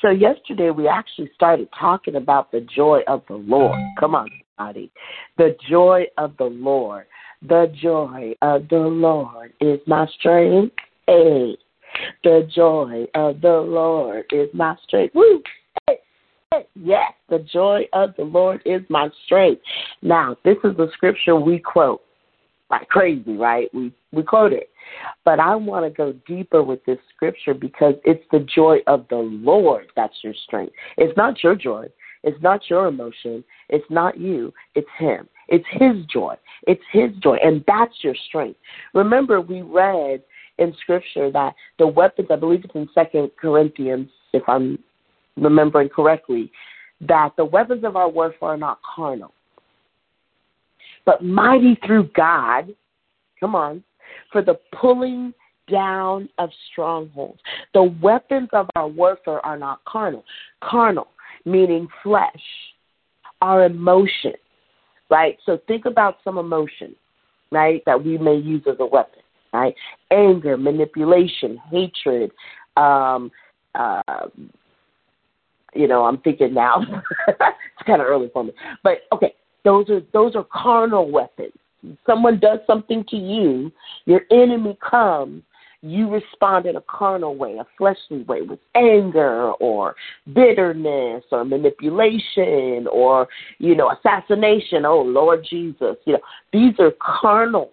So yesterday we actually started talking about the joy of the Lord. Come on, somebody. The joy of the Lord. The joy of the Lord is my strength. Hey. The joy of the Lord is my strength. Woo. Yes, the joy of the Lord is my strength. Now, this is the scripture we quote like crazy, right? We we quote it. But I want to go deeper with this scripture because it's the joy of the Lord that's your strength. It's not your joy. It's not your emotion. It's not you. It's Him. It's His joy. It's His joy. And that's your strength. Remember, we read in Scripture that the weapons, I believe it's in Second Corinthians, if I'm remembering correctly, that the weapons of our warfare are not carnal, but mighty through God. Come on for the pulling down of strongholds. The weapons of our warfare are not carnal. Carnal, meaning flesh, our emotion, right? So think about some emotion, right, that we may use as a weapon, right? Anger, manipulation, hatred, um, uh, you know, I'm thinking now. it's kind of early for me, but okay, those are those are carnal weapons someone does something to you, your enemy comes, you respond in a carnal way, a fleshly way, with anger or bitterness or manipulation or, you know, assassination. Oh, Lord Jesus. You know, these are carnal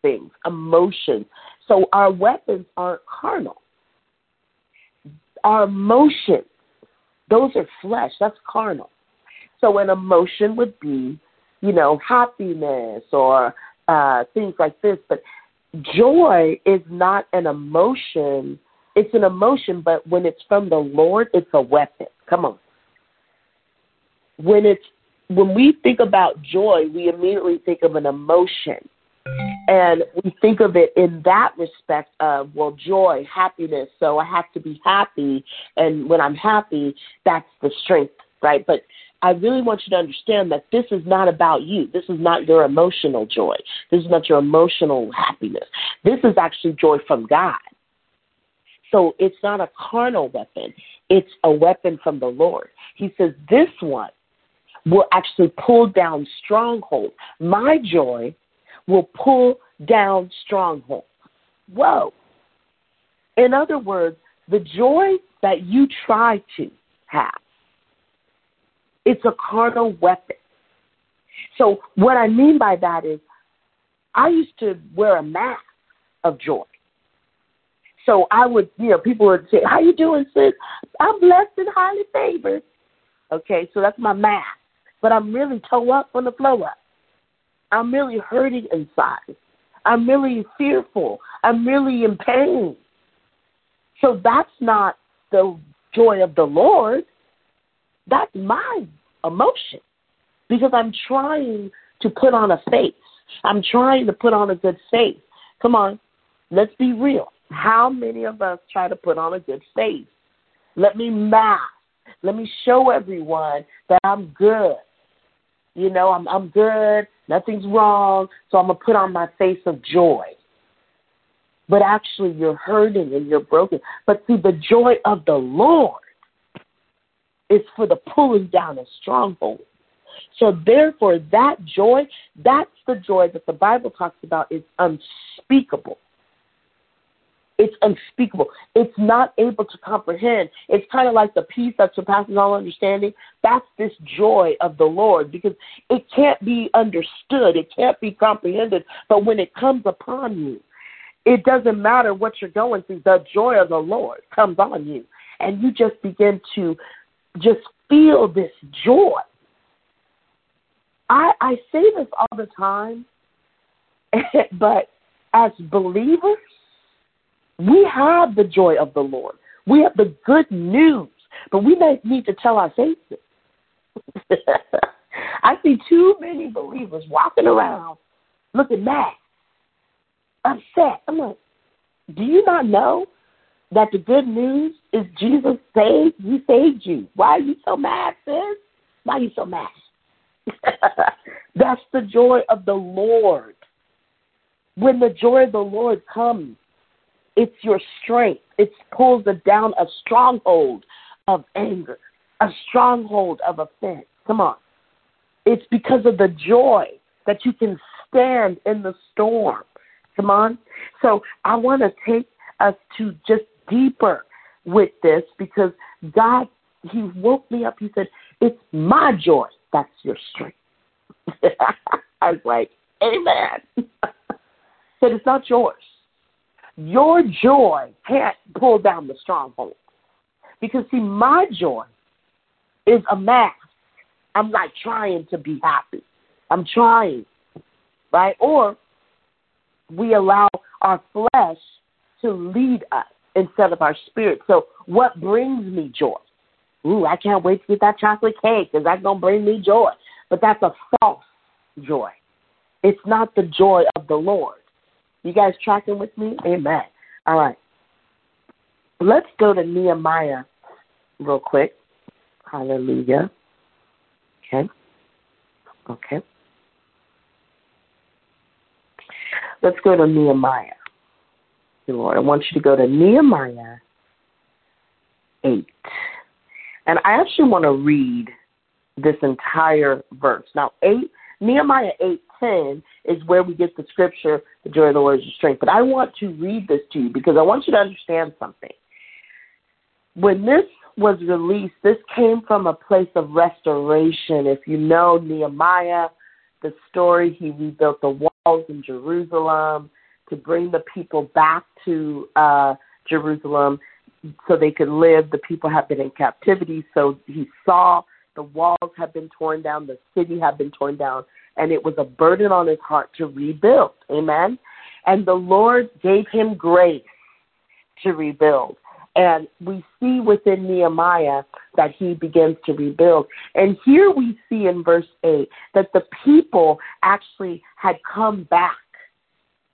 things, emotions. So our weapons aren't carnal. Our emotions, those are flesh. That's carnal. So an emotion would be you know, happiness or uh, things like this. But joy is not an emotion. It's an emotion, but when it's from the Lord, it's a weapon. Come on. When it's when we think about joy, we immediately think of an emotion. And we think of it in that respect of, well, joy, happiness. So I have to be happy. And when I'm happy, that's the strength, right? But I really want you to understand that this is not about you. This is not your emotional joy. This is not your emotional happiness. This is actually joy from God. So it's not a carnal weapon, it's a weapon from the Lord. He says, This one will actually pull down strongholds. My joy will pull down strongholds. Whoa. In other words, the joy that you try to have it's a carnal weapon. So what I mean by that is I used to wear a mask of joy. So I would, you know, people would say, How you doing, sis? I'm blessed and highly favored. Okay, so that's my mask. But I'm really toe up on the flow up. I'm really hurting inside. I'm really fearful. I'm really in pain. So that's not the joy of the Lord. That's my emotion because I'm trying to put on a face. I'm trying to put on a good face. Come on, let's be real. How many of us try to put on a good face? Let me mask. Let me show everyone that I'm good. You know, I'm I'm good. Nothing's wrong. So I'm gonna put on my face of joy. But actually, you're hurting and you're broken. But see, the joy of the Lord is for the pulling down of strongholds. So therefore, that joy, that's the joy that the Bible talks about is unspeakable. It's unspeakable. It's not able to comprehend. It's kind of like the peace that surpasses all understanding. That's this joy of the Lord because it can't be understood. It can't be comprehended. But when it comes upon you, it doesn't matter what you're going through. The joy of the Lord comes on you. And you just begin to just feel this joy. I I say this all the time, but as believers, we have the joy of the Lord. We have the good news, but we may need to tell our faces. I see too many believers walking around looking mad, upset. I'm like, do you not know that the good news is Jesus saved, he saved you. Why are you so mad, sis? Why are you so mad? That's the joy of the Lord. When the joy of the Lord comes, it's your strength. It pulls down a stronghold of anger, a stronghold of offense. Come on. It's because of the joy that you can stand in the storm. Come on. So I want to take us to just deeper with this because God, He woke me up. He said, It's my joy that's your strength. I was like, Amen. said, It's not yours. Your joy can't pull down the stronghold. Because, see, my joy is a mask. I'm like trying to be happy. I'm trying, right? Or we allow our flesh to lead us instead of our spirit. So, what brings me joy? Ooh, I can't wait to get that chocolate cake because that's going to bring me joy. But that's a false joy. It's not the joy of the Lord. You guys tracking with me? Amen. All right. Let's go to Nehemiah real quick. Hallelujah. Okay. Okay. Let's go to Nehemiah. Lord, I want you to go to Nehemiah 8. And I actually want to read this entire verse. Now, 8 Nehemiah 8:10 is where we get the scripture, "The joy of the Lord is your strength." But I want to read this to you because I want you to understand something. When this was released, this came from a place of restoration. If you know Nehemiah, the story, he rebuilt the walls in Jerusalem to bring the people back to uh, Jerusalem so they could live. The people had been in captivity, so he saw the walls had been torn down, the city had been torn down, and it was a burden on his heart to rebuild. Amen. And the Lord gave him grace to rebuild. And we see within Nehemiah that he begins to rebuild. And here we see in verse 8 that the people actually had come back.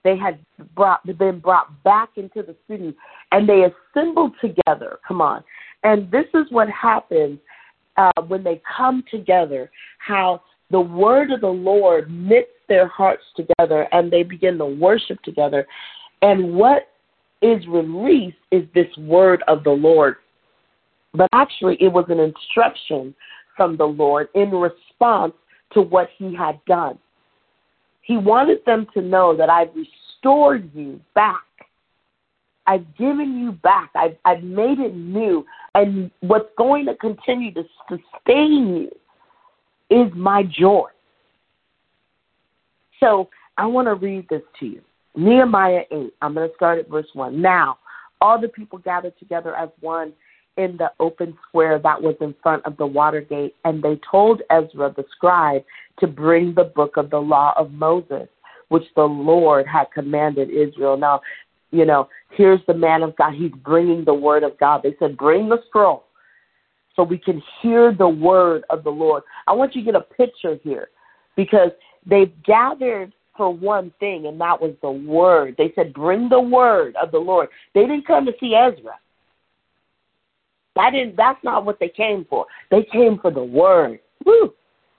They had brought, been brought back into the city and they assembled together. Come on. And this is what happens uh, when they come together, how the word of the Lord knits their hearts together and they begin to worship together. And what is released is this word of the Lord. But actually, it was an instruction from the Lord in response to what he had done. He wanted them to know that I've restored you back. I've given you back. I've, I've made it new. And what's going to continue to sustain you is my joy. So I want to read this to you. Nehemiah 8, I'm going to start at verse 1. Now, all the people gathered together as one in the open square that was in front of the water gate, and they told Ezra the scribe to bring the book of the law of Moses, which the Lord had commanded Israel. Now, you know, here's the man of God. He's bringing the word of God. They said, bring the scroll so we can hear the word of the Lord. I want you to get a picture here because they've gathered for one thing, and that was the word. They said, bring the word of the Lord. They didn't come to see Ezra. That didn't, that's not what they came for. They came for the word. Woo!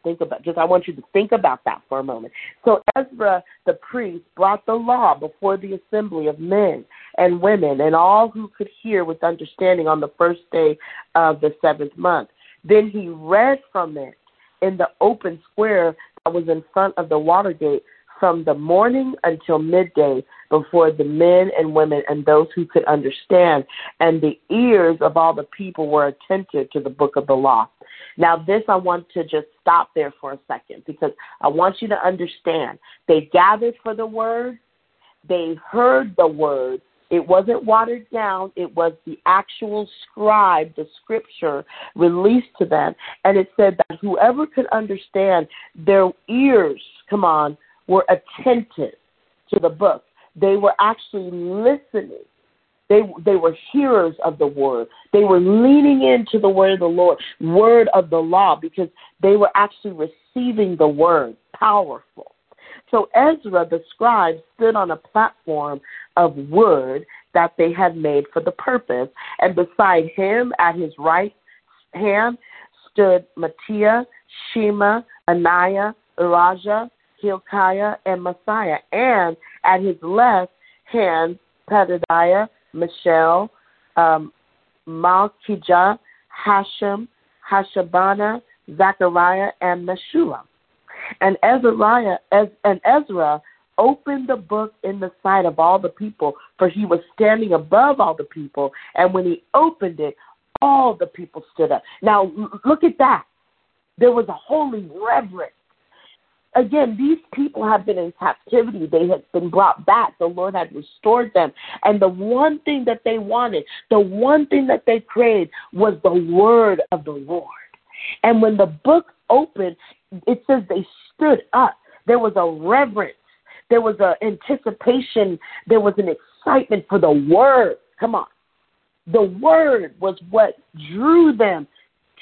Think about just I want you to think about that for a moment. So Ezra the priest brought the law before the assembly of men and women and all who could hear with understanding on the first day of the seventh month. Then he read from it in the open square that was in front of the water gate from the morning until midday before the men and women and those who could understand, and the ears of all the people were attentive to the book of the law. Now, this I want to just stop there for a second because I want you to understand. They gathered for the word, they heard the word. It wasn't watered down, it was the actual scribe, the scripture released to them. And it said that whoever could understand, their ears, come on, were attentive to the book. They were actually listening. They, they were hearers of the word. They were leaning into the word of the Lord, word of the law, because they were actually receiving the word. Powerful. So Ezra the scribe stood on a platform of wood that they had made for the purpose, and beside him at his right hand stood Mattiah, Shema, Ananiah, Elijah, Hilkiah, and Maaseiah, and at his left hand, Pedadiah, Mishael, um, Malchijah, Hashum, Hashabana, Zechariah, and Meshullam. And Ezariah and Ezra opened the book in the sight of all the people, for he was standing above all the people. And when he opened it, all the people stood up. Now, look at that. There was a holy reverence. Again, these people have been in captivity. They had been brought back. The Lord had restored them. And the one thing that they wanted, the one thing that they craved was the word of the Lord. And when the book opened, it says they stood up. There was a reverence. There was an anticipation. There was an excitement for the word. Come on. The word was what drew them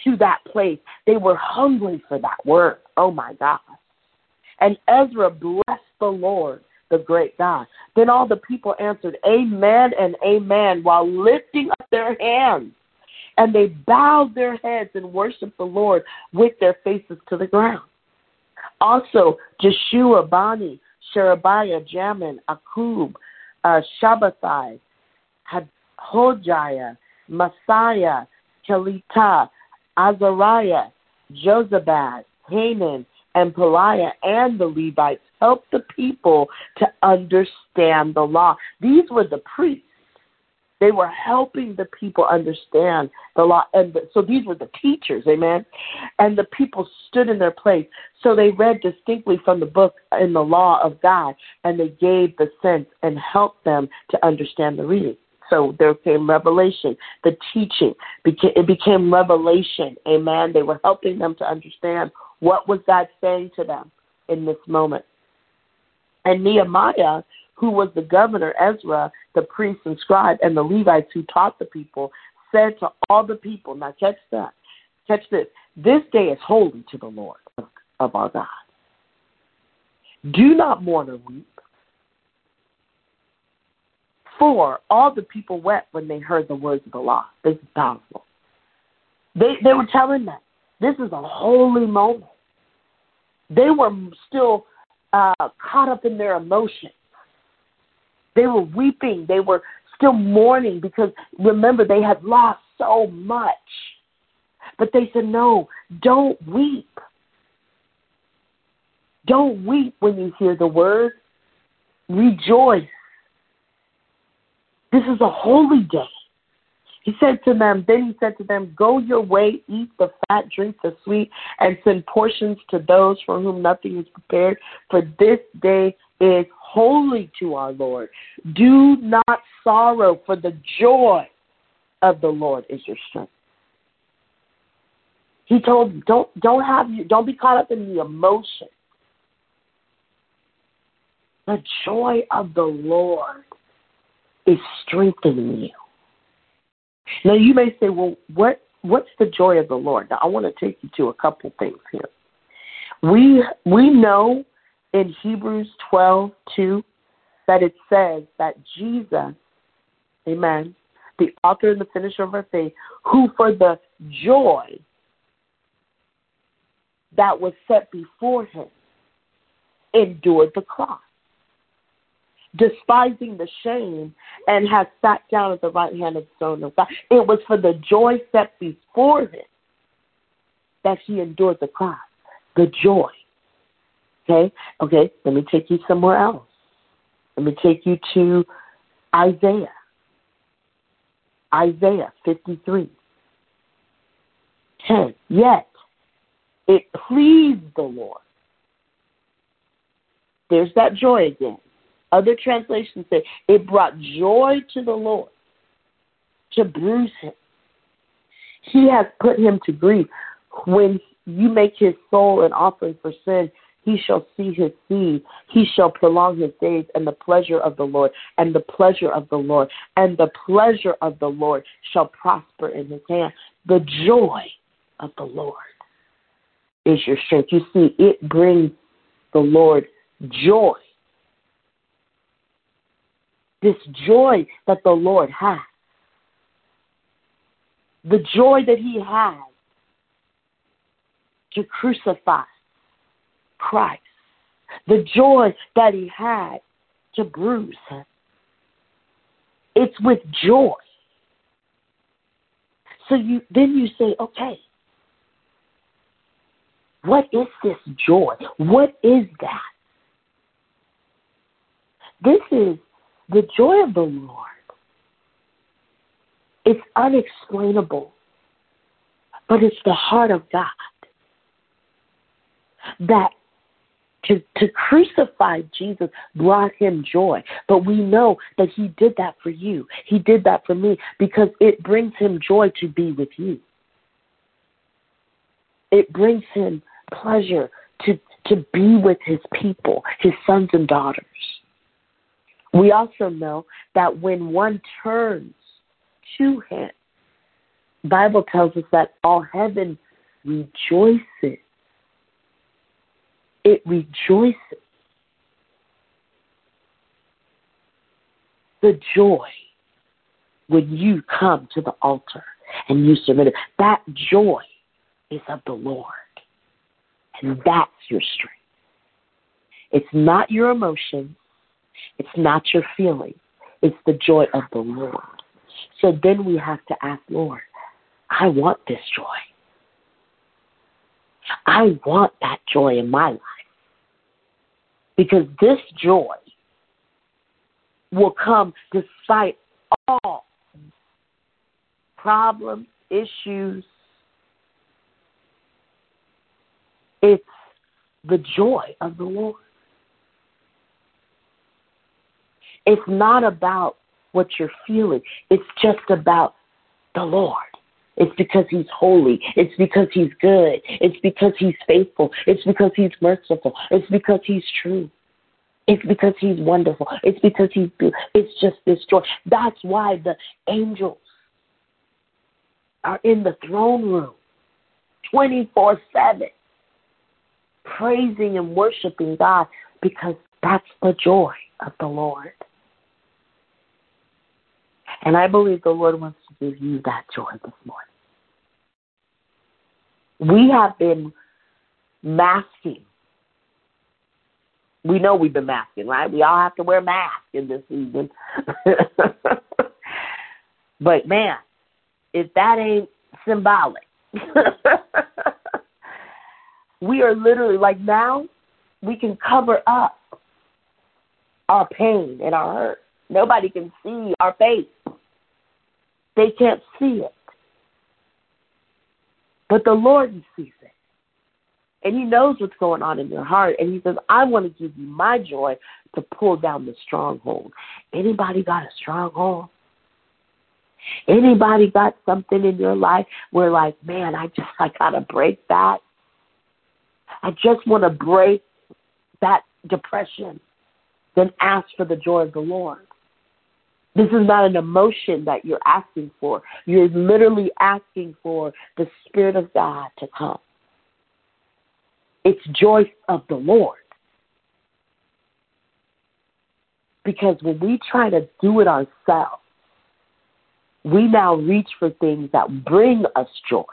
to that place. They were hungry for that word. Oh my God. And Ezra blessed the Lord, the great God. Then all the people answered, Amen and Amen, while lifting up their hands. And they bowed their heads and worshiped the Lord with their faces to the ground. Also, Jeshua, Bani, Sherebiah, Jamin, Akkub, uh, Shabbethai, Hodiah, Maaseiah, Kelita, Azariah, Jozabad, Hanan, and Pelaiah and the Levites helped the people to understand the law. These were the priests. They were helping the people understand the law. And the, so these were the teachers, amen? And the people stood in their place. So they read distinctly from the book in the law of God, and they gave the sense and helped them to understand the reading. So there came revelation. The teaching it became revelation. Amen. They were helping them to understand what was God saying to them in this moment. And Nehemiah, who was the governor, Ezra, the priest and scribe, and the Levites who taught the people, said to all the people, now catch that, catch this, this day is holy to the Lord of our God. Do not mourn or weep. For all the people wept when they heard the words of the law. This is powerful. They they were telling them this is a holy moment. They were still uh, caught up in their emotions. They were weeping. They were still mourning because remember they had lost so much. But they said, no, don't weep. Don't weep when you hear the word. Rejoice. This is a holy day. He said to them, then he said to them, Go your way, eat the fat, drink the sweet, and send portions to those for whom nothing is prepared, for this day is holy to our Lord. Do not sorrow, for the joy of the Lord is your strength. He told them, don't don't have you don't be caught up in the emotion. The joy of the Lord is strengthening you. Now you may say, well, what what's the joy of the Lord? Now I want to take you to a couple things here. We we know in Hebrews twelve two that it says that Jesus, Amen, the author and the finisher of our faith, who for the joy that was set before him endured the cross despising the shame, and has sat down at the right hand of the throne of God. It was for the joy set before him that he endured the cross. The joy. Okay? Okay, let me take you somewhere else. Let me take you to Isaiah. Isaiah 53. 10. Yet it pleased the Lord. There's that joy again. Other translations say it brought joy to the Lord to bruise him. He has put him to grief. When you make his soul an offering for sin, he shall see his seed. He shall prolong his days, and the pleasure of the Lord, and the pleasure of the Lord, and the pleasure of the Lord shall prosper in his hand. The joy of the Lord is your strength. You see, it brings the Lord joy this joy that the Lord has. The joy that He has to crucify Christ. The joy that He had to bruise Him. It's with joy. So you then you say, okay, what is this joy? What is that? This is the joy of the Lord. It's unexplainable, but it's the heart of God that to, to crucify Jesus brought him joy. But we know that he did that for you. He did that for me because it brings him joy to be with you. It brings him pleasure to, to be with his people, his sons and daughters. We also know that when one turns to him, Bible tells us that all heaven rejoices it rejoices. The joy when you come to the altar and you it, that joy is of the Lord. And that's your strength. It's not your emotions. It's not your feeling. It's the joy of the Lord. So then we have to ask, Lord, I want this joy. I want that joy in my life. Because this joy will come despite all problems, issues. It's the joy of the Lord. It's not about what you're feeling, it's just about the Lord. It's because he's holy. It's because he's good. It's because he's faithful. It's because he's merciful. It's because he's true. It's because he's wonderful. It's because he's good. It's just this joy. That's why the angels are in the throne room 24 7, praising and worshiping God because that's the joy of the Lord. And I believe the Lord wants to give you that joy this morning. We have been masking. We know we've been masking, right? We all have to wear masks in this season. but man, if that ain't symbolic, we are literally like now we can cover up our pain and our hurt. Nobody can see our face. They can't see it. But the Lord sees it. And He knows what's going on in your heart. And He says, I want to give you my joy to pull down the stronghold. Anybody got a stronghold? Anybody got something in your life where like, man, I just I gotta break that. I just want to break that depression. Then ask for the joy of the Lord. This is not an emotion that you're asking for. You're literally asking for the Spirit of God to come. It's joy of the Lord. Because when we try to do it ourselves, we now reach for things that bring us joy.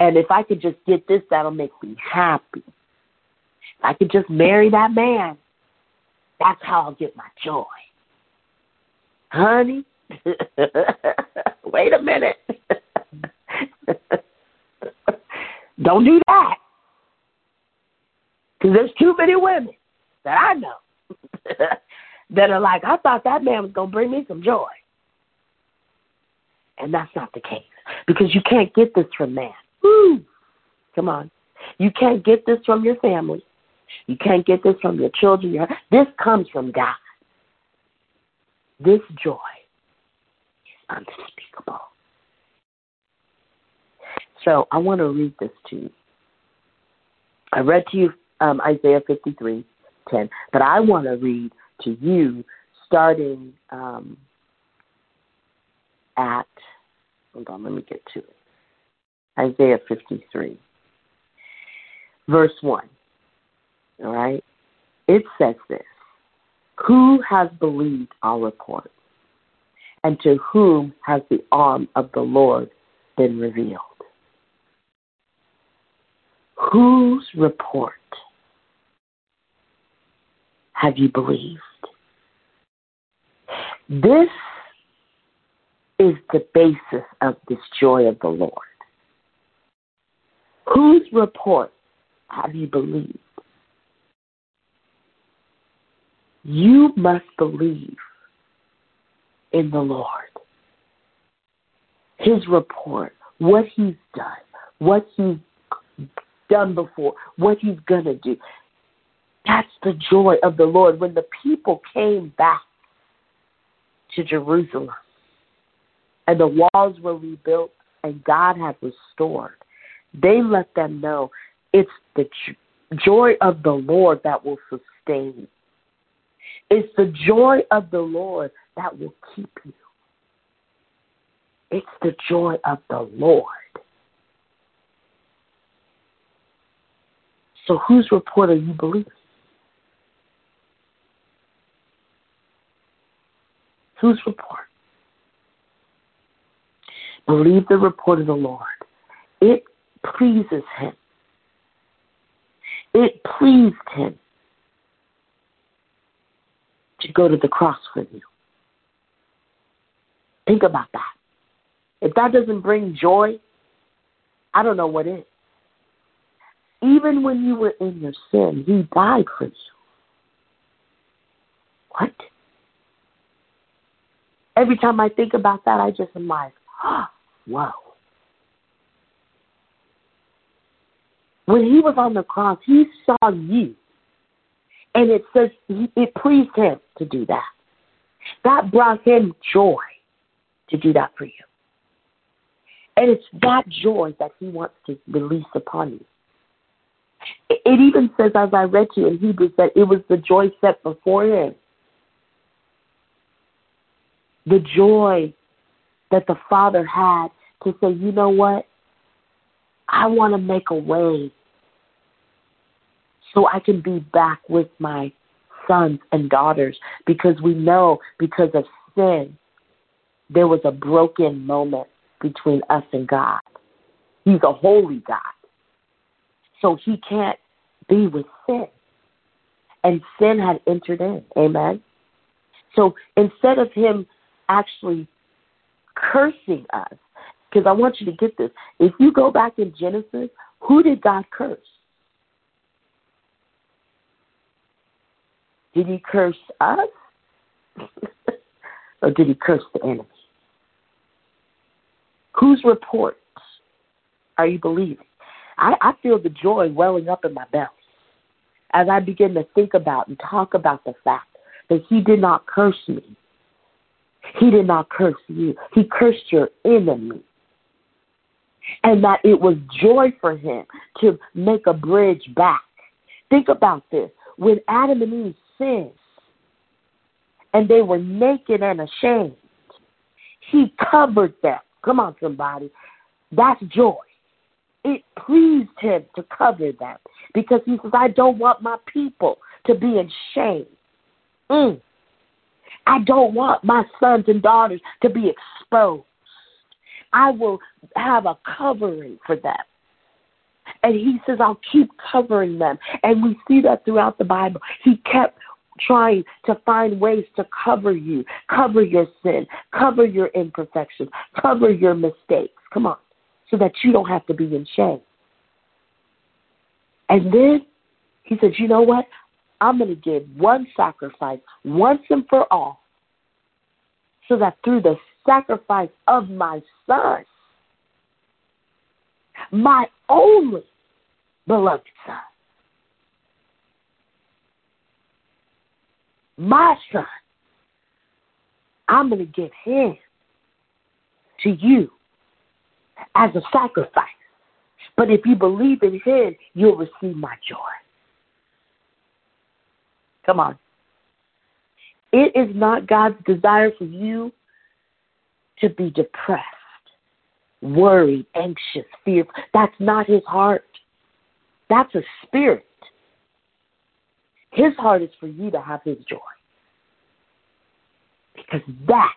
And if I could just get this, that'll make me happy. If I could just marry that man, that's how I'll get my joy honey, wait a minute. Don't do that. Because there's too many women that I know that are like, I thought that man was going to bring me some joy. And that's not the case. Because you can't get this from man. Woo! Come on. You can't get this from your family. You can't get this from your children. This comes from God. This joy is unspeakable. So I want to read this to you. I read to you um, Isaiah 53 10, but I want to read to you starting um, at, hold on, let me get to it. Isaiah 53, verse 1. All right? It says this who has believed our report? And to whom has the arm of the Lord been revealed? Whose report have you believed? This is the basis of this joy of the Lord? Whose report have you believed? You must believe in the Lord. His report, what he's done, what he's done before, what he's going to do. That's the joy of the Lord. When the people came back to Jerusalem and the walls were rebuilt and God had restored, they let them know it's the joy of the Lord that will sustain. It's the joy of the Lord that will keep you. It's the joy of the Lord. So whose report are you believing? Whose report? Believe the report of the Lord. It pleases him. It pleased him to go to the cross for you. Think about that. If that doesn't bring joy, I don't know what is. Even when you were in your sin, he died for you. What? Every time I think about that, I just am like, oh, whoa. When he was on the cross, he saw you. And it says it pleased him to do that. That brought him joy to do that for you. And it's that joy that he wants to release upon you. It even says, as I read to you in Hebrews, that it was the joy set before him. The joy that the Father had to say, you know what? I want to make a way so I can be back with my sons and daughters because we know because of sin, there was a broken moment between us and God. He's a holy God. So he can't be with sin. And sin had entered in. Amen. So instead of him actually cursing us, because I want you to get this. If you go back in Genesis, who did God curse? Did he curse us? or did he curse the enemy? Whose reports are you believing? I, I feel the joy welling up in my belly as I begin to think about and talk about the fact that he did not curse me. He did not curse you. He cursed your enemy. And that it was joy for him to make a bridge back. Think about this. When Adam and Eve sinned and they were naked and ashamed, he covered them. Come on, somebody. That's joy it pleased him to cover them because he says, I don't want my people to be in shame. Mm. I don't want my sons and daughters to be exposed. I will have a covering for them. And he says, I'll keep covering them. And we see that throughout the Bible. He kept trying to find ways to cover you, cover your sin, cover your imperfections, cover your mistakes. Come on so that you don't have to be in shame. And then he said, You know what? I'm going to give one sacrifice once and for all so that through the sacrifice of my son, my only beloved son, my son, I'm going to give him to you as a sacrifice. But if you believe in Him, you'll receive my joy. Come on. It is not God's desire for you to be depressed, worried, anxious, fearful. That's not His heart. That's a spirit. His heart is for you to have His joy. Because that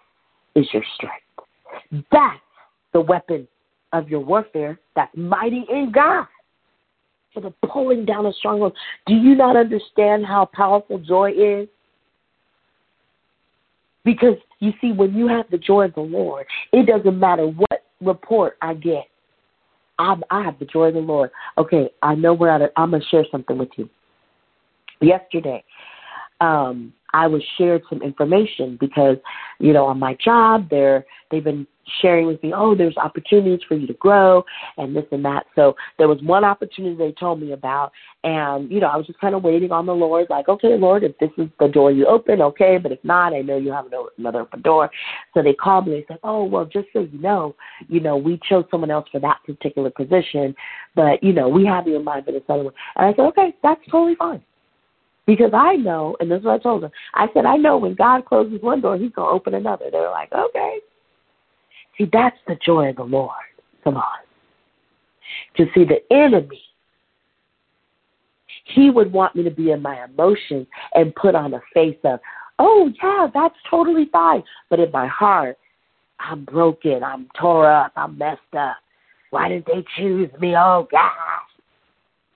is your strength. That's the weapon of your warfare that's mighty in God for the pulling down of strongholds. Do you not understand how powerful joy is? Because you see, when you have the joy of the Lord, it doesn't matter what report I get. I, I have the joy of the Lord. Okay, I know we're at. I'm gonna share something with you. Yesterday, um, I was shared some information because, you know, on my job, they're they've been sharing with me, oh, there's opportunities for you to grow and this and that. So there was one opportunity they told me about, and you know, I was just kind of waiting on the Lord, like, okay, Lord, if this is the door you open, okay, but if not, I know you have another open door. So they called me. They said, oh, well, just so you know, you know, we chose someone else for that particular position, but you know, we have you in mind for this other one. And I said, okay, that's totally fine. Because I know, and this is what I told them. I said, I know when God closes one door, He's gonna open another. They're like, okay. See, that's the joy of the Lord. Come on. To see the enemy, he would want me to be in my emotions and put on a face of, oh yeah, that's totally fine. But in my heart, I'm broken, I'm tore up, I'm messed up. Why did they choose me? Oh God.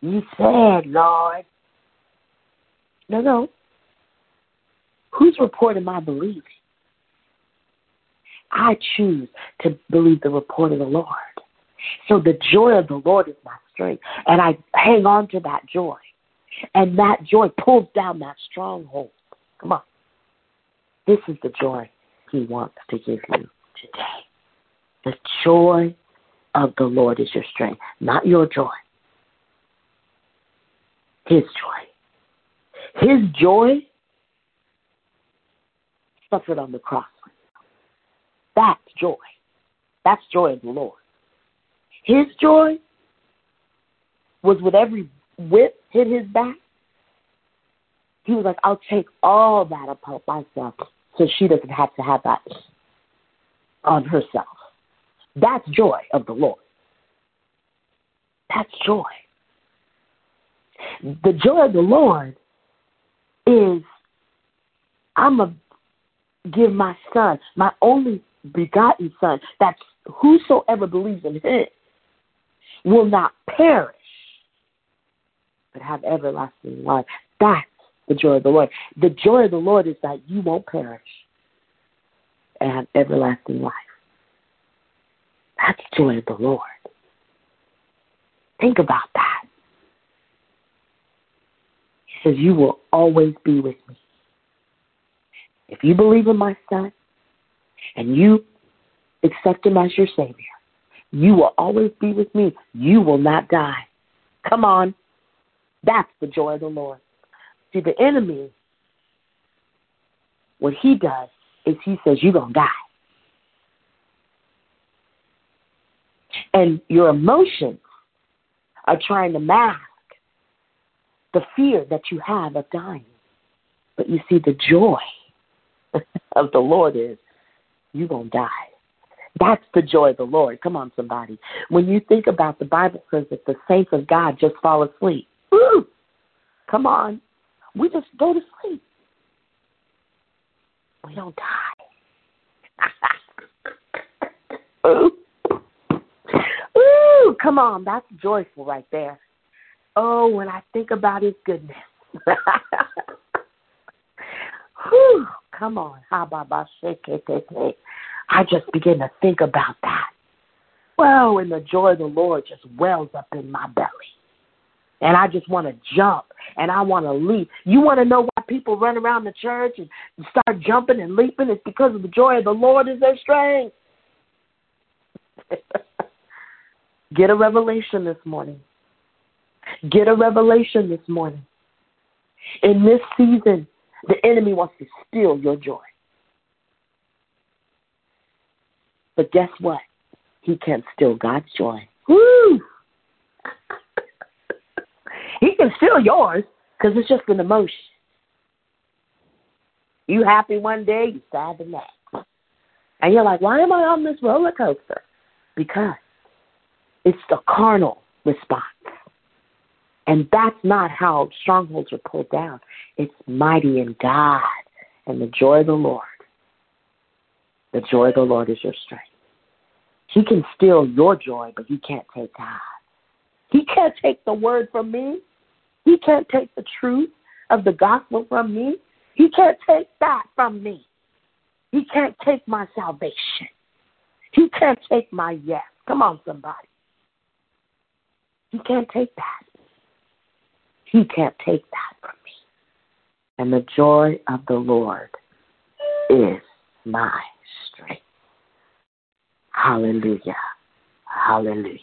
You said, Lord. No, no. Whose report am I believing? I choose to believe the report of the Lord. So the joy of the Lord is my strength. And I hang on to that joy. And that joy pulls down that stronghold. Come on. This is the joy he wants to give you today. The joy of the Lord is your strength, not your joy. His joy. His joy suffered on the cross. That's joy. That's joy of the Lord. His joy was with every whip hit his back. He was like, I'll take all that upon myself so she doesn't have to have that on herself. That's joy of the Lord. That's joy. The joy of the Lord is I'm to give my son, my only begotten son, that whosoever believes in him will not perish, but have everlasting life. That's the joy of the Lord. The joy of the Lord is that you won't perish and have everlasting life. That's the joy of the Lord. Think about that says, You will always be with me. If you believe in my son and you accept him as your Savior, you will always be with me. You will not die. Come on. That's the joy of the Lord. See, the enemy, what he does is he says, You're going to die. And your emotions are trying to mask the fear that you have of dying. But you see, the joy of the Lord is you're going to die. That's the joy of the Lord. Come on, somebody. When you think about the Bible says that the saints of God just fall asleep. Woo! Come on. We just go to sleep. We don't die. Ooh. Ooh, come on. That's joyful right there. Oh, when I think about his goodness. Whew, come on. I just begin to think about that. Well, and the joy of the Lord just wells up in my belly. And I just want to jump and I want to leap. You want to know why people run around the church and start jumping and leaping? It's because of the joy of the Lord is their strength. Get a revelation this morning. Get a revelation this morning. In this season, the enemy wants to steal your joy. But guess what? He can't steal God's joy. Woo! he can steal yours because it's just an emotion. You happy one day, you sad the next. And you're like, why am I on this roller coaster? Because it's the carnal response. And that's not how strongholds are pulled down. It's mighty in God and the joy of the Lord. The joy of the Lord is your strength. He can steal your joy, but he can't take God. He can't take the word from me. He can't take the truth of the gospel from me. He can't take that from me. He can't take my salvation. He can't take my yes. Come on, somebody. He can't take that. He can't take that from me. And the joy of the Lord is my strength. Hallelujah. Hallelujah.